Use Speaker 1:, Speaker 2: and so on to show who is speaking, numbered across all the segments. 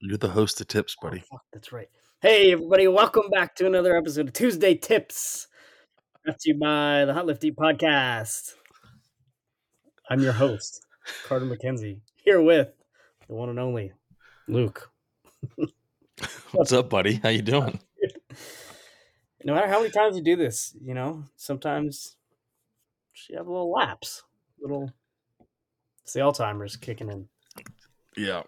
Speaker 1: You're the host of tips, oh, buddy.
Speaker 2: Oh, fuck, that's right. Hey, everybody, welcome back to another episode of Tuesday Tips, brought to you by the Hunt Lift Eat Podcast. I'm your host, Carter McKenzie, here with the one and only Luke.
Speaker 1: What's up, buddy? How you doing?
Speaker 2: No matter how many times you do this, you know, sometimes you have a little lapse, little. It's the Alzheimer's kicking in.
Speaker 1: Yeah.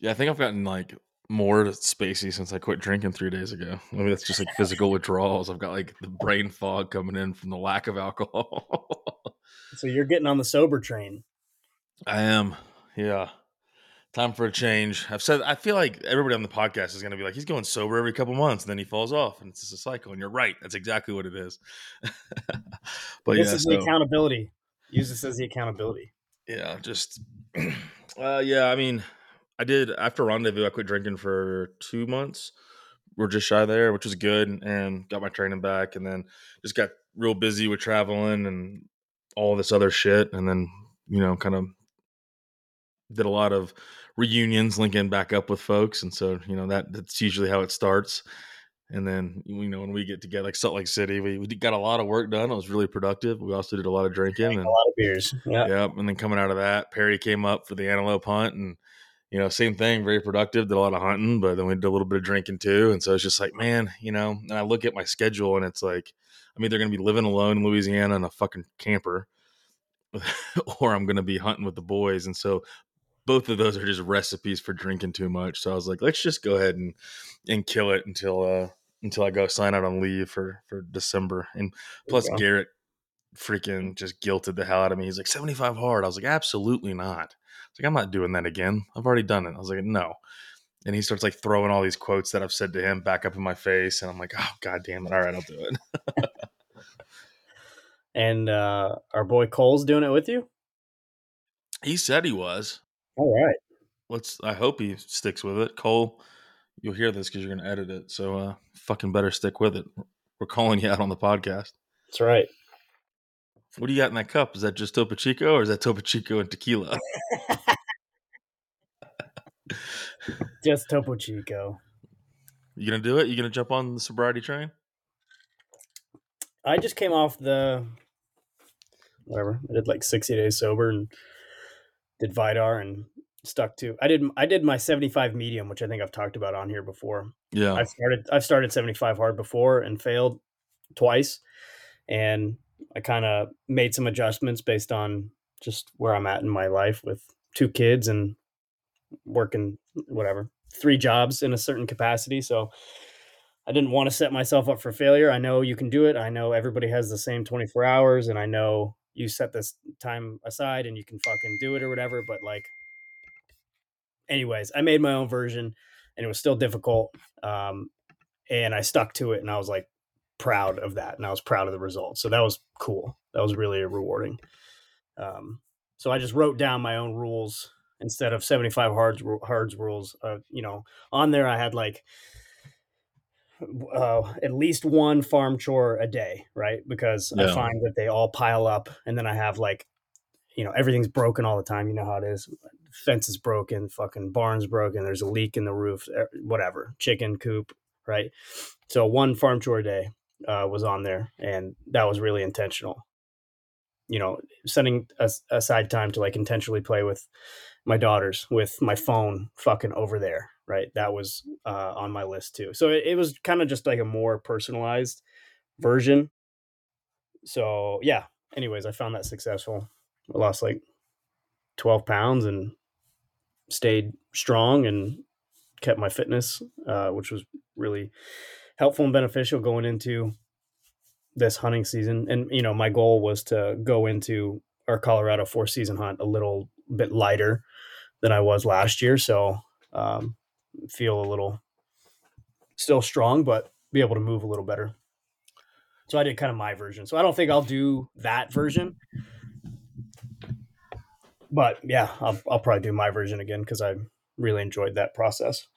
Speaker 1: Yeah, I think I've gotten like more spacey since I quit drinking three days ago. Maybe that's just like physical withdrawals. I've got like the brain fog coming in from the lack of alcohol.
Speaker 2: So you're getting on the sober train.
Speaker 1: I am. Yeah. Time for a change. I've said I feel like everybody on the podcast is gonna be like, he's going sober every couple months, and then he falls off, and it's just a cycle. And you're right. That's exactly what it is. but
Speaker 2: this
Speaker 1: yeah,
Speaker 2: is the accountability. Use this as the accountability.
Speaker 1: yeah just uh yeah i mean i did after rendezvous i quit drinking for two months we're just shy there which was good and got my training back and then just got real busy with traveling and all this other shit and then you know kind of did a lot of reunions linking back up with folks and so you know that that's usually how it starts and then you know when we get together like salt lake city we, we got a lot of work done it was really productive we also did a lot of drinking
Speaker 2: Drank
Speaker 1: and
Speaker 2: a lot of beers. Yeah.
Speaker 1: Yep. And then coming out of that, Perry came up for the antelope hunt and you know, same thing, very productive, did a lot of hunting, but then we did a little bit of drinking too. And so it's just like, man, you know, and I look at my schedule and it's like, I'm either gonna be living alone in Louisiana in a fucking camper, or I'm gonna be hunting with the boys. And so both of those are just recipes for drinking too much. So I was like, let's just go ahead and and kill it until uh until I go sign out on leave for for December. And plus
Speaker 2: Okay.
Speaker 1: Garrett freaking just guilted the hell out of me. He's like 75 hard. I was like, absolutely not. It's like I'm not doing that again. I've already done it. I was like, no. And he starts like throwing all these quotes that I've said to him back up in my face, and I'm like, oh god damn it! All right, I'll do it.
Speaker 2: And uh, our boy Cole's doing it with you.
Speaker 1: he said he was.
Speaker 2: All right.
Speaker 1: Let's. I hope he sticks with it. Cole, you'll hear this because you're gonna edit it. So uh, fucking better stick with it. We're calling you out on the podcast.
Speaker 2: That's right.
Speaker 1: What do you got in that cup? Is that just Topo Chico or is that Topo Chico and tequila?
Speaker 2: Just Topo Chico.
Speaker 1: You gonna do it? You gonna jump on the sobriety train?
Speaker 2: I just came off the whatever. I did like 60 days sober and did Vidar and stuck to. I did I did my 75 medium, which I think I've talked about on here before.
Speaker 1: Yeah.
Speaker 2: I've started I've started 75 hard before and failed twice. And I kind of made some adjustments based on just where I'm at in my life with two kids and working whatever, three jobs in a certain capacity. So I didn't want to set myself up for failure. I know you can do it. I know everybody has the same 24 hours and I know you set this time aside and you can fucking do it or whatever, but like anyways, I made my own version and it was still difficult. Um, and I stuck to it and I was like proud of that and I was proud of the results. So that was cool. That was really rewarding. Um, so I just wrote down my own rules instead of 75 hards hards rules. Uh, you know, on there I had like uh, at least one farm chore a day, right? Because I find that they all pile up, and then I have like, you know, everything's broken all the time. You know how it is. Fence is broken, fucking barn's broken. There's a leak in the roof, whatever. Chicken coop, right? So one farm chore a day uh, was on there, and that was really intentional. You know, setting as- aside time to like intentionally play with my daughters with my phone fucking over there right? That was uh, on my list too. So it, it was kind of just like a more personalized version. So yeah. Anyways i found that successful. I lost like 12 pounds and stayed strong and kept my fitness uh, which was really helpful and beneficial going into this hunting season. And you know my goal was to go into our colorado four season hunt a little bit lighter than I was last year. So um, feel a little still strong, but be able to move a little better. So I did kind of my version. So I don't think I'll do that version. But yeah, I'll, I'll probably do my version again because I really enjoyed that process.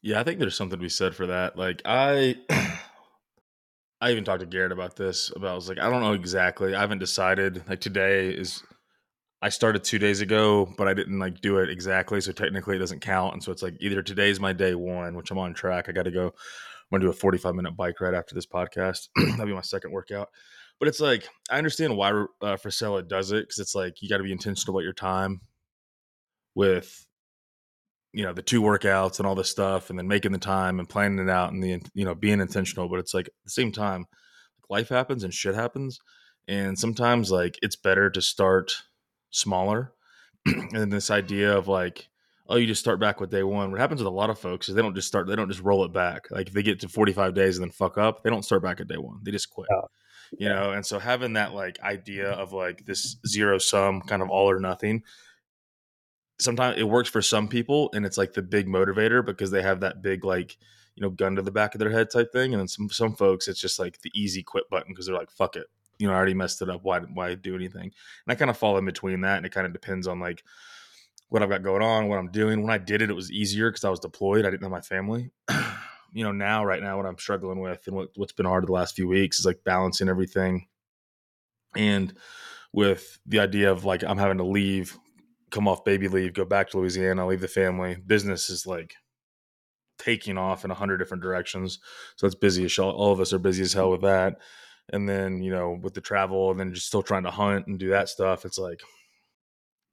Speaker 1: Yeah, I think there's something to be said for that. Like I I even talked to Garrett about this. About I was like, I don't know exactly. I haven't decided. Like today is I started two days ago, but I didn't like do it exactly, so technically it doesn't count. And so it's like either today's my day one, which I'm on track. I got to go. I'm gonna do a 45 minute bike ride after this podcast. That'll be my second workout. But it's like I understand why uh, Frisella does it because it's like you got to be intentional about your time with you know the two workouts and all this stuff and then making the time and planning it out and the you know being intentional but it's like at the same time life happens and shit happens and sometimes like it's better to start smaller. And this idea of like oh you just start back with day one. What happens with a lot of folks is they don't just start they don't just roll it back. Like if they get to 45 days and then fuck up they don't start back at day one. They just quit oh, you know? And so having that like idea of like this zero sum kind of all or nothing sometimes it works for some people and it's like the big motivator because they have that big like you know gun to the back of their head type thing. And then some some folks it's just like the easy quit button because they're like fuck it you know i already messed it up why why do anything and i kind of fall in between that and it kind of depends on like what i've got going on what i'm doing when i did it it was easier because i was deployed i didn't have my family you know now right now what i'm struggling with and what, what's been hard the last few weeks is like balancing everything and with the idea of like i'm having to leave come off baby leave, go back to Louisiana, leave the family. Business is like taking off in a hundred different directions. So it's busy as hell. All of us are busy as hell with that. And then, you know, with the travel and then just still trying to hunt and do that stuff, it's like,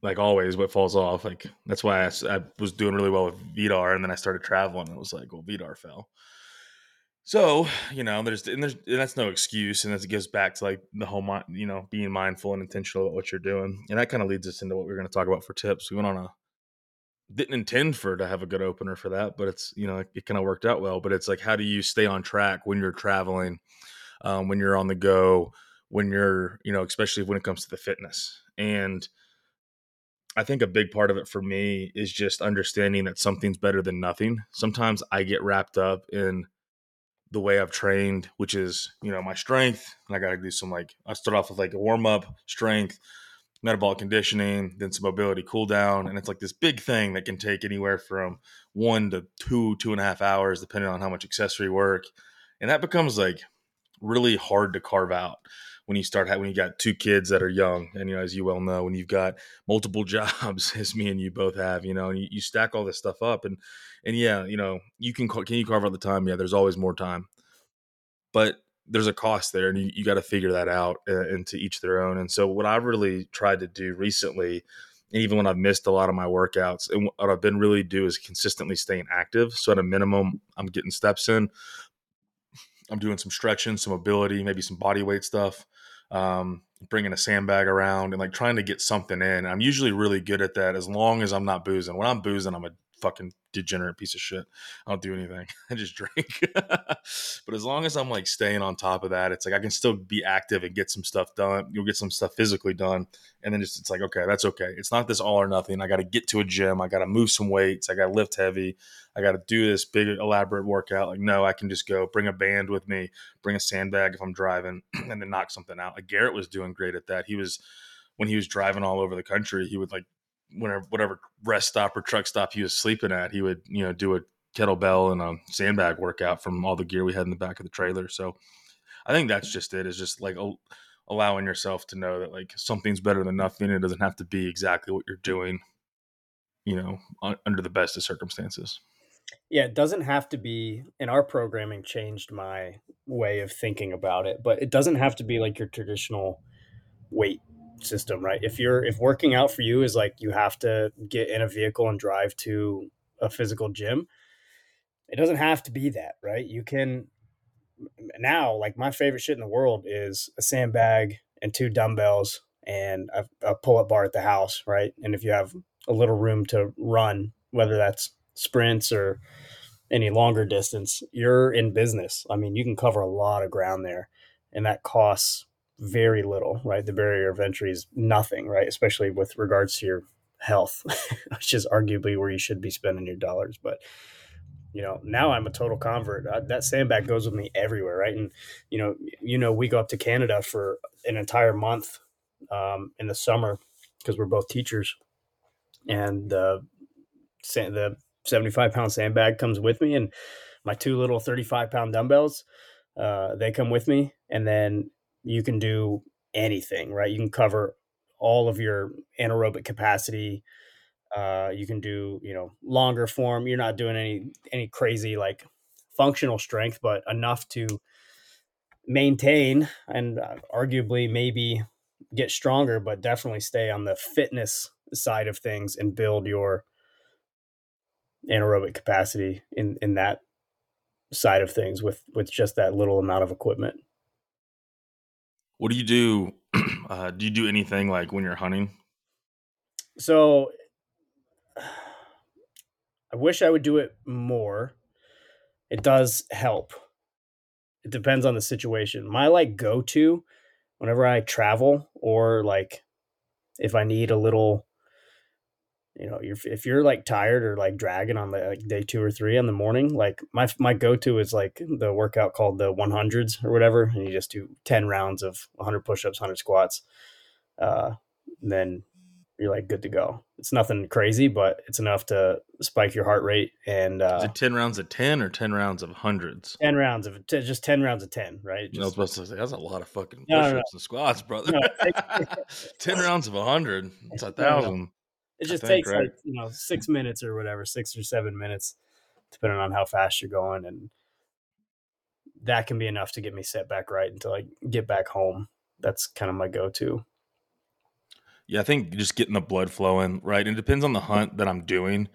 Speaker 1: like always, what falls off. Like that's why I, I was doing really well with Vidar, and then I started traveling. And it was like, well, Vidar fell. So you know, there's and there's and that's no excuse, and it goes back to like the whole you know, being mindful and intentional about what you're doing, and that kind of leads us into what we're going to talk about for tips. We went on a didn't intend for to have a good opener for that, but it's you know it, it kind of worked out well. But it's like how do you stay on track when you're traveling, um, when you're on the go, when you're you know especially when it comes to the fitness and. I think a big part of it for me is just understanding that something's better than nothing. Sometimes I get wrapped up in the way I've trained, which is, you know, my strength. And I got to do some like, I start off with like a warm up, strength, metabolic conditioning, then some mobility cool down. And it's like this big thing that can take anywhere from one to two, two and a half hours, depending on how much accessory work. And that becomes like really hard to carve out when you start when you got two kids that are young and you know as you well know when you've got multiple jobs as me and you both have you know and you, you stack all this stuff up and and yeah you know you can can you carve out the time? Yeah there's always more time. But there's a cost there and you, you got to figure that out uh, into each their own and so what i've really tried to do recently and even when i've missed a lot of my workouts and what i've been really do is consistently staying active so at a minimum i'm getting steps in i'm doing some stretching some mobility maybe some body weight stuff um, bringing a sandbag around and like trying to get something in. I'm usually really good at that as long as I'm not boozing. When I'm boozing, I'm a fucking degenerate piece of shit. I don't do anything. I just drink. but as long as I'm like staying on top of that, it's like I can still be active and get some stuff done. You'll get some stuff physically done. And then just it's like, okay, that's okay. It's not this all or nothing. I got to get to a gym. I got to move some weights. I got to lift heavy. I got to do this big elaborate workout. Like, no, I can just go bring a band with me, bring a sandbag if I'm driving, and then knock something out. Like Garrett was doing great at that. He was when he was driving all over the country, he would like whenever whatever rest stop or truck stop he was sleeping at, he would you know do a kettlebell and a sandbag workout from all the gear we had in the back of the trailer. So I think that's just it. Is just like allowing yourself to know that like something's better than nothing. It doesn't have to be exactly what you're doing, you know, under the best of circumstances.
Speaker 2: Yeah, it doesn't have to be. And our programming changed my way of thinking about it, but it doesn't have to be like your traditional weight system, right? If you're if working out for you is like you have to get in a vehicle and drive to a physical gym, it doesn't have to be that, right? You can now like my favorite shit in the world is a sandbag and two dumbbells and a, a pull-up bar at the house, right? And if you have a little room to run, whether that's sprints or any longer distance, you're in business. I mean, you can cover a lot of ground there, and that costs very little, right? The barrier of entry is nothing, right? Especially with regards to your health, which is arguably where you should be spending your dollars. But you know, now I'm a total convert. Uh, that sandbag goes with me everywhere, right? And you know, you know, we go up to Canada for an entire month um, in the summer because we're both teachers, and the the 75 pound sandbag comes with me, and my two little 35 pound dumbbells. Uh, they come with me, and then you can do anything, right? You can cover all of your anaerobic capacity. Uh, you can do you know longer form. You're not doing any any crazy like functional strength, but enough to maintain and uh, arguably maybe get stronger, but definitely stay on the fitness side of things and build your anaerobic capacity in in that side of things with with just that little amount of equipment.
Speaker 1: What do you do? Uh, do you do anything like when you're hunting?
Speaker 2: So I wish I would do it more. It does help. It depends on the situation. My like go to whenever I travel or like if I need a little you know, you're, if you're like tired or like dragging on the, like day two or three in the morning, like my my go to is like the workout called the 100s or whatever, and you just do 10 rounds of 100 push-ups, 100 squats, uh, then you're like good to go. It's nothing crazy, but it's enough to spike your heart rate. And uh,
Speaker 1: Is it 10 rounds of 10 or 10 rounds of hundreds?
Speaker 2: 10 rounds of t- just 10 rounds of 10, right? Just,
Speaker 1: supposed to say that's a lot of fucking
Speaker 2: No,
Speaker 1: push-ups
Speaker 2: no, no.
Speaker 1: and squats, brother.
Speaker 2: No,
Speaker 1: 10 rounds of 100. It's a
Speaker 2: No, no.
Speaker 1: thousand.
Speaker 2: It just
Speaker 1: think,
Speaker 2: takes
Speaker 1: right?
Speaker 2: like, you know, six minutes or whatever, six or seven minutes, depending on how fast you're going. And that can be enough to get me set back right until I get back home. That's kind of my go to.
Speaker 1: Yeah, I think just getting the blood flowing, right? And it depends on the hunt that I'm doing.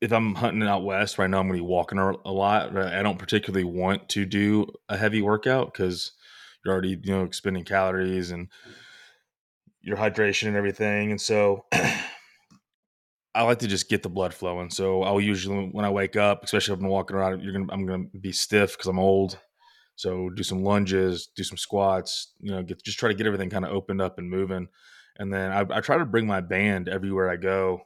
Speaker 1: If I'm hunting out west right now, I'm going to be walking a a lot. I don't particularly want to do a heavy workout because you're already, you know, expending calories and your hydration and everything. And so I like to just get the blood flowing. So I'll usually, when I wake up, especially if I'm walking around, you're gonna, I'm going to be stiff because I'm old. So do some lunges, do some squats, you know, get just try to get everything kind of opened up and moving. And then I, I try to bring my band everywhere I go.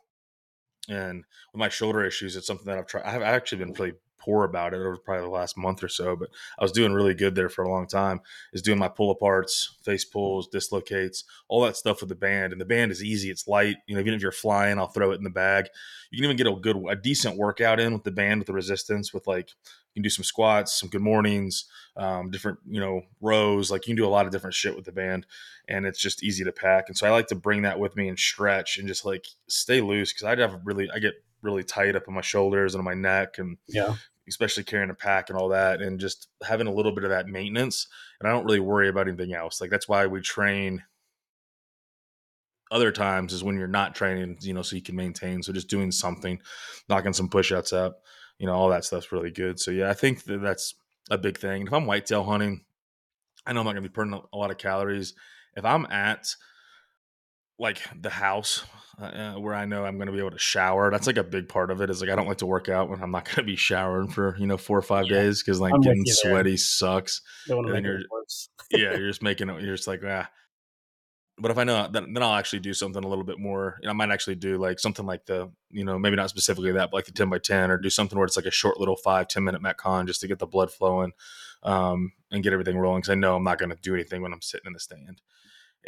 Speaker 1: And with my shoulder issues, it's something that I've tried. I've actually been really poor about it over probably the last month or so, but I was doing really good there for a long time. Is doing my pull aparts, face pulls, dislocates, all that stuff with the band. And the band is easy; it's light. You know, even if you're flying, I'll throw it in the bag. You can even get a good, a decent workout in with the band with the resistance. With like, you can do some squats, some good mornings, um, different you know rows. Like you can do a lot of different shit with the band, and it's just easy to pack. And so I like to bring that with me and stretch and just like stay loose because I have a really, I get really tight up on my shoulders and on my neck and
Speaker 2: Yeah.
Speaker 1: especially carrying a pack and all that and just having a little bit of that maintenance. And i don't really worry about anything else. Like that's why we train other times is when you're not training you know so you can maintain. So just doing something knocking some push-ups up you know all that stuff's really good. So yeah i think that that's a big thing. If i'm whitetail hunting i know i'm not going to be burning a lot of calories. If i'm at like the house uh, where I know I'm going to be able to shower. That's like a big part of it. Is like I don't like to work out when I'm not going to be showering for you know four or five
Speaker 2: Yeah.
Speaker 1: days because like
Speaker 2: I'm
Speaker 1: getting sweaty sucks.
Speaker 2: Don't want to
Speaker 1: And then
Speaker 2: worse.
Speaker 1: yeah, you're just making it. You're just like ah. But if I know, then, then I'll actually do something a little bit more. You know, I might actually do like something like the, you know, maybe not specifically that, but like the 10 by 10 or do something where it's like a short little five, 10 minute Metcon just to get the blood flowing um, and get everything rolling. Cause I know I'm not going to do anything when I'm sitting in the stand.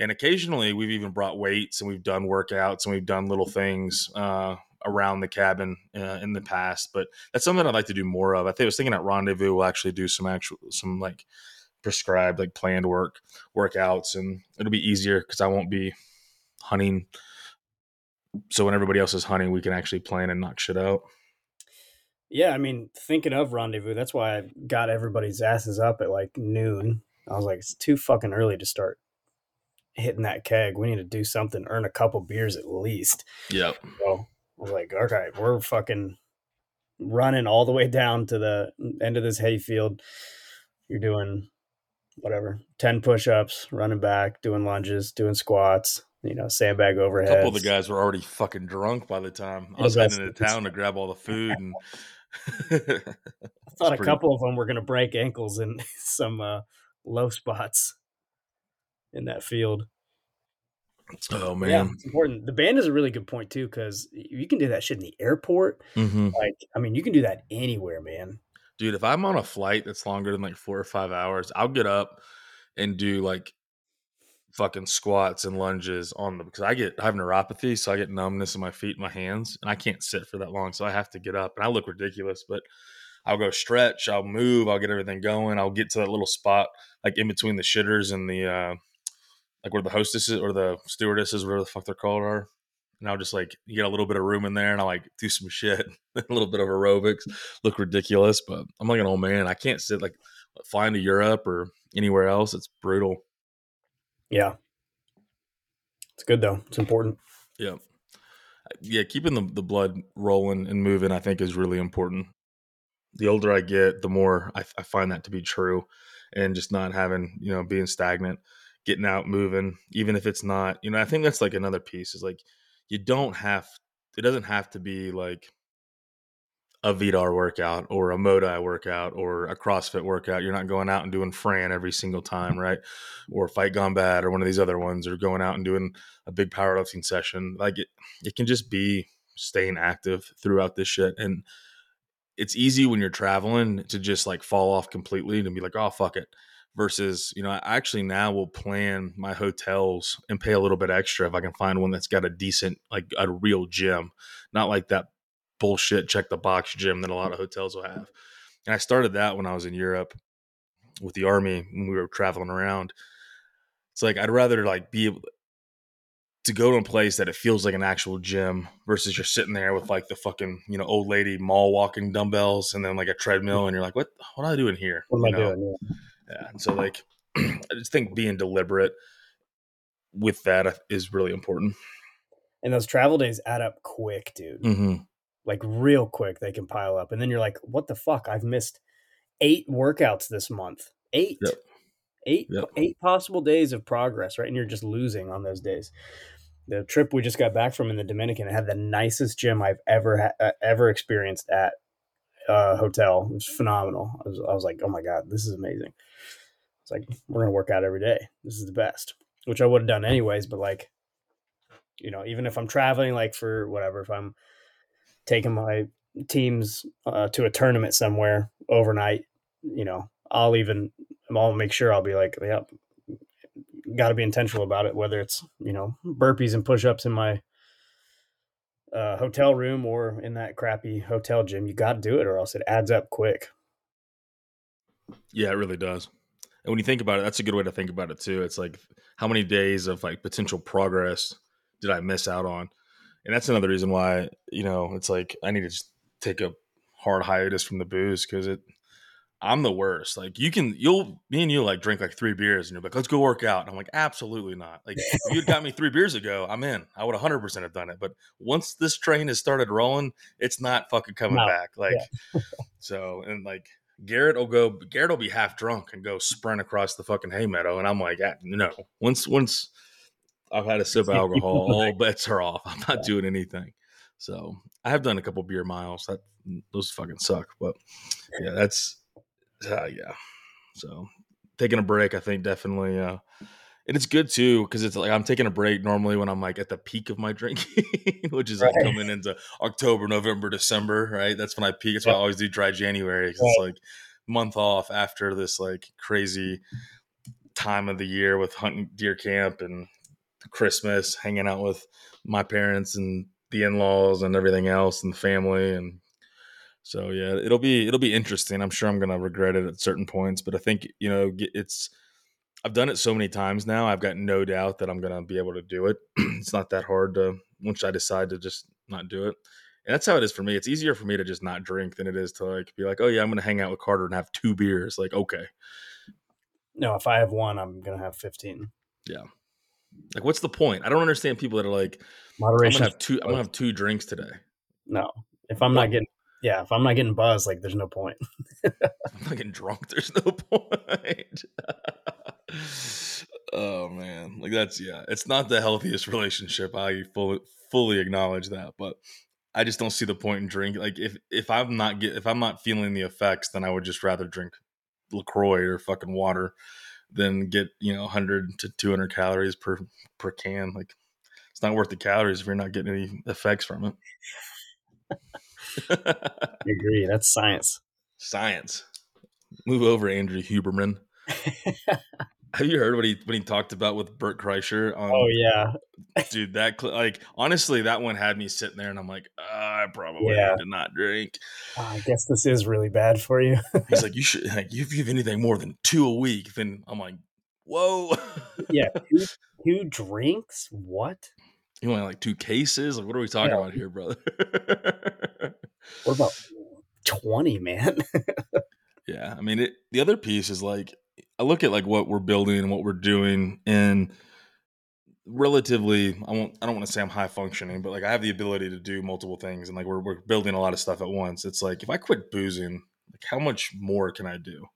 Speaker 1: And occasionally we've even brought weights and we've done workouts and we've done little things uh, around the cabin uh, in the past. But that's something I'd like to do more of. I think I was thinking at Rendezvous we'll actually do some actual some like prescribed like planned work workouts and it'll be easier because I won't be hunting. So when everybody else is hunting, we can actually plan and knock shit out.
Speaker 2: Yeah, I mean, thinking of rendezvous, that's why I got everybody's asses up at like noon. I was like, it's too fucking early to start hitting that keg. We need to do something, earn a couple beers at least.
Speaker 1: Yep.
Speaker 2: So I was like, okay, we're fucking running all the way down to the end of this hayfield. You're doing whatever, 10 push ups, running back, doing lunges, doing squats, you know, sandbag
Speaker 1: A couple of the guys were already fucking drunk by the time I was heading into town to grab all the food and
Speaker 2: I thought a
Speaker 1: pretty-
Speaker 2: couple of them were going to break ankles in some uh, low spots in that field.
Speaker 1: oh
Speaker 2: field. Yeah,
Speaker 1: man.
Speaker 2: it's important. The band is a really good point too because you can do that shit in the airport.
Speaker 1: hmm
Speaker 2: Like, I mean, you can do that anywhere, man.
Speaker 1: Dude, if I'm on a flight that's longer than like four or five hours, I'll get up and do like fucking squats and lunges on them because I get I have neuropathy, so I get numbness in my feet and my hands, and I can't sit for that long, so I have to get up, and I look ridiculous, but I'll go stretch, I'll move, I'll get everything going, I'll get to that little spot like in between the shitters and the uh like where the hostesses or the stewardesses, whatever the fuck they're called, are. And I'll just like you get a little bit of room in there, and I'll like do some shit, a little bit of aerobics, look ridiculous. But I'm like an old man. I can't sit like flying to Europe or anywhere else. It's brutal.
Speaker 2: Yeah, it's good though. It's important.
Speaker 1: Yeah, yeah. Keeping the the blood rolling and moving, I think, is really important. The older I get, the more I, I find that to be true, and just not having you know being stagnant getting out moving even if it's not you know i think that's like another piece is like you don't have it doesn't have to be like a Vidar workout or a Modi workout or a CrossFit workout. You're not going out and doing Fran every single time, right? Or Fight Gone Bad or one of these other ones, or going out and doing a big powerlifting session. Like it, it can just be staying active throughout this shit. And it's easy when you're traveling to just like fall off completely and be like, oh, fuck it versus you know i actually now will plan my hotels and pay a little bit extra if i can find one that's got a decent like a real gym not like that bullshit check the box gym that a lot of hotels will have and i started that when i was in europe with the army when we were traveling around it's like i'd rather like be able to go to a place that it feels like an actual gym versus you're sitting there with like the fucking you know old lady mall walking dumbbells and then like a treadmill and you're like what what am i doing here
Speaker 2: What am I
Speaker 1: know?
Speaker 2: doing? Yeah.
Speaker 1: Yeah. And so, like, I just think being deliberate with that is really important.
Speaker 2: And those travel days add up quick, dude.
Speaker 1: Mm-hmm.
Speaker 2: Like real quick, they can pile up, and then you're like, "What the fuck? I've missed eight workouts this month. Eight,
Speaker 1: Yep.
Speaker 2: eight,
Speaker 1: Yep.
Speaker 2: eight possible days of progress, right? And you're just losing on those days. The trip we just got back from in the Dominican had the nicest gym I've ever ha- uh, ever experienced at a hotel. It was phenomenal. I was, I was like, "Oh my god, this is amazing." It's like we're gonna work out every day. This is the best, which I would have done anyways. But like, you know, even if I'm traveling, like for whatever, if I'm taking my teams uh, to a tournament somewhere overnight, you know, I'll even I'll make sure I'll be like, yep, got to be intentional about it. Whether it's you know burpees and push ups in my uh, hotel room or in that crappy hotel gym, you got to do it, or else it adds up quick.
Speaker 1: Yeah, it really does. And when you think about it, that's a good way to think about it too. It's like how many days of like potential progress did I miss out on? And that's another reason why, you know, it's like I need to just take a hard hiatus from the booze because it I'm the worst. Like you can you'll me and you like drink like three beers and you're like, let's go work out. And I'm like, absolutely not. Like if you'd got me three beers ago, I'm in. I would 100 percent have done it. But once this train has started rolling, it's not fucking coming
Speaker 2: No.
Speaker 1: back. Like so and like Garrett will go. Garrett will be half drunk and go sprint across the fucking hay meadow, and I'm like, ah, no. Once once I've had a sip of alcohol, all bets are off. I'm not doing anything. So I have done a couple beer miles. That those fucking suck, but yeah, that's uh, yeah. So taking a break, I think definitely. Uh, and it's good too because it's like I'm taking a break normally when I'm like at the peak of my drinking, which is like coming into October, November, December, right? That's when I peak. That's why I always do dry January 'cause it's like month off after this like crazy time of the year with hunting deer camp and Christmas, hanging out with my parents and the in-laws and everything else and the family and so yeah, it'll be it'll be interesting. I'm sure I'm gonna regret it at certain points, but I think you know it's I've done it so many times now. I've got no doubt that I'm gonna be able to do it. it's not that hard to once I decide to just not do it. And that's how it is for me. It's easier for me to just not drink than it is to like be like, oh yeah, I'm gonna hang out with Carter and have two beers. Like okay,
Speaker 2: No, if I have one, I'm gonna have fifteen. Yeah.
Speaker 1: like what's the point? I don't understand people that are like, I'm
Speaker 2: Moderation.
Speaker 1: gonna have two. I'm gonna have two drinks today.
Speaker 2: no, if I'm
Speaker 1: What?
Speaker 2: not getting, yeah, if I'm not getting buzzed, like there's no point.
Speaker 1: I'm not getting drunk. There's no point. oh man, like that's yeah. It's not the healthiest relationship. I fully fully acknowledge that, but I just don't see the point in drinking. Like if if I'm not get if I'm not feeling the effects, then I would just rather drink Lacroix or fucking water than get you know 100 to 200 calories per per can. Like it's not worth the calories if you're not getting any effects from it.
Speaker 2: I agree. That's science.
Speaker 1: Science. Move over, Andrew Huberman. Have you heard what he what he talked about with Bert Kreischer? On,
Speaker 2: oh yeah,
Speaker 1: dude, that like honestly, that one had me sitting there, and I'm like, "Ah, I probably
Speaker 2: Yeah.
Speaker 1: to not drink.
Speaker 2: Ah, I guess this is really bad for you.
Speaker 1: He's like, you should like, if you have anything more than two a week, then I'm like, whoa,
Speaker 2: yeah, two, Two drinks? What?
Speaker 1: You only like two cases? Like, what are we talking
Speaker 2: Yeah.
Speaker 1: about here, brother?
Speaker 2: What about twenty, man?
Speaker 1: yeah, I mean, it, the other piece is like I look at like what we're building and what we're doing, and relatively, I won't, I don't want to say I'm high functioning, but like I have the ability to do multiple things, and like we're we're building a lot of stuff at once. It's like if I quit boozing, like how much more can I do?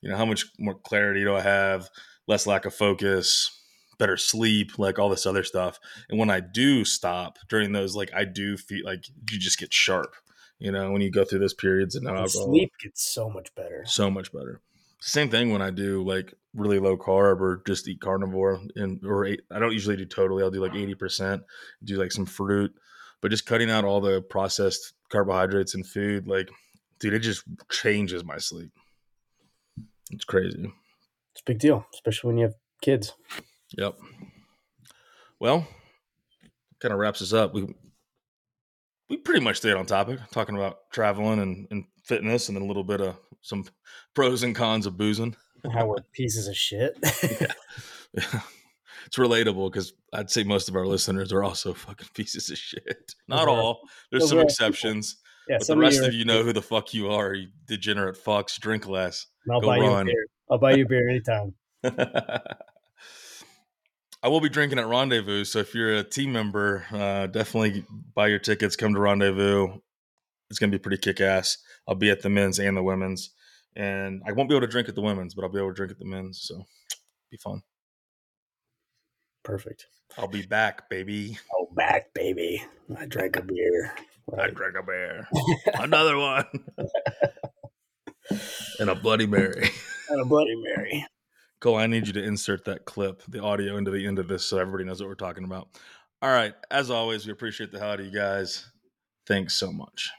Speaker 1: You know, how much more clarity do I have? Less lack of focus, better sleep, like all this other stuff. And when I do stop during those, like I do feel like you just get sharp. You know, when you go through those periods and no alcohol,
Speaker 2: sleep gets so much better.
Speaker 1: so much better. Same thing when I do like really low carb or just eat carnivore and or eight, I don't usually do totally. I'll do like eighty percent, do like some fruit, but just cutting out all the processed carbohydrates and food, like dude, it just changes my sleep. It's crazy.
Speaker 2: It's a big deal, especially when you have kids.
Speaker 1: Yep. Well, kind of wraps us up. We we pretty much stayed on topic, talking about traveling and, and fitness, and then a little bit of some pros and cons of boozing.
Speaker 2: How we're pieces of shit.
Speaker 1: Yeah, it's relatable because I'd say most of our listeners are also fucking pieces of shit. Not all. There's
Speaker 2: those
Speaker 1: some exceptions,
Speaker 2: yeah,
Speaker 1: but the rest of you know who the fuck you are. You degenerate fucks. Drink less.
Speaker 2: I'll
Speaker 1: go
Speaker 2: buy you a
Speaker 1: run.
Speaker 2: beer. I'll buy you beer anytime.
Speaker 1: I will be drinking at Rendezvous, so if you're a team member, uh, definitely buy your tickets. Come to Rendezvous. It's going to be pretty kick ass. I'll be at the men's and the women's, and I won't be able to drink at the women's, but I'll be able to drink at the men's. So, be fun.
Speaker 2: Perfect.
Speaker 1: I'll be back, baby.
Speaker 2: Oh, back, baby. I drank a beer.
Speaker 1: I drank a beer. Another one. and a Bloody Mary.
Speaker 2: And a Bloody Mary.
Speaker 1: Cole, I need you to insert that clip, the audio, into the end of this so everybody knows what we're talking about. All right. As always, we appreciate the hell out of you guys. Thanks so much.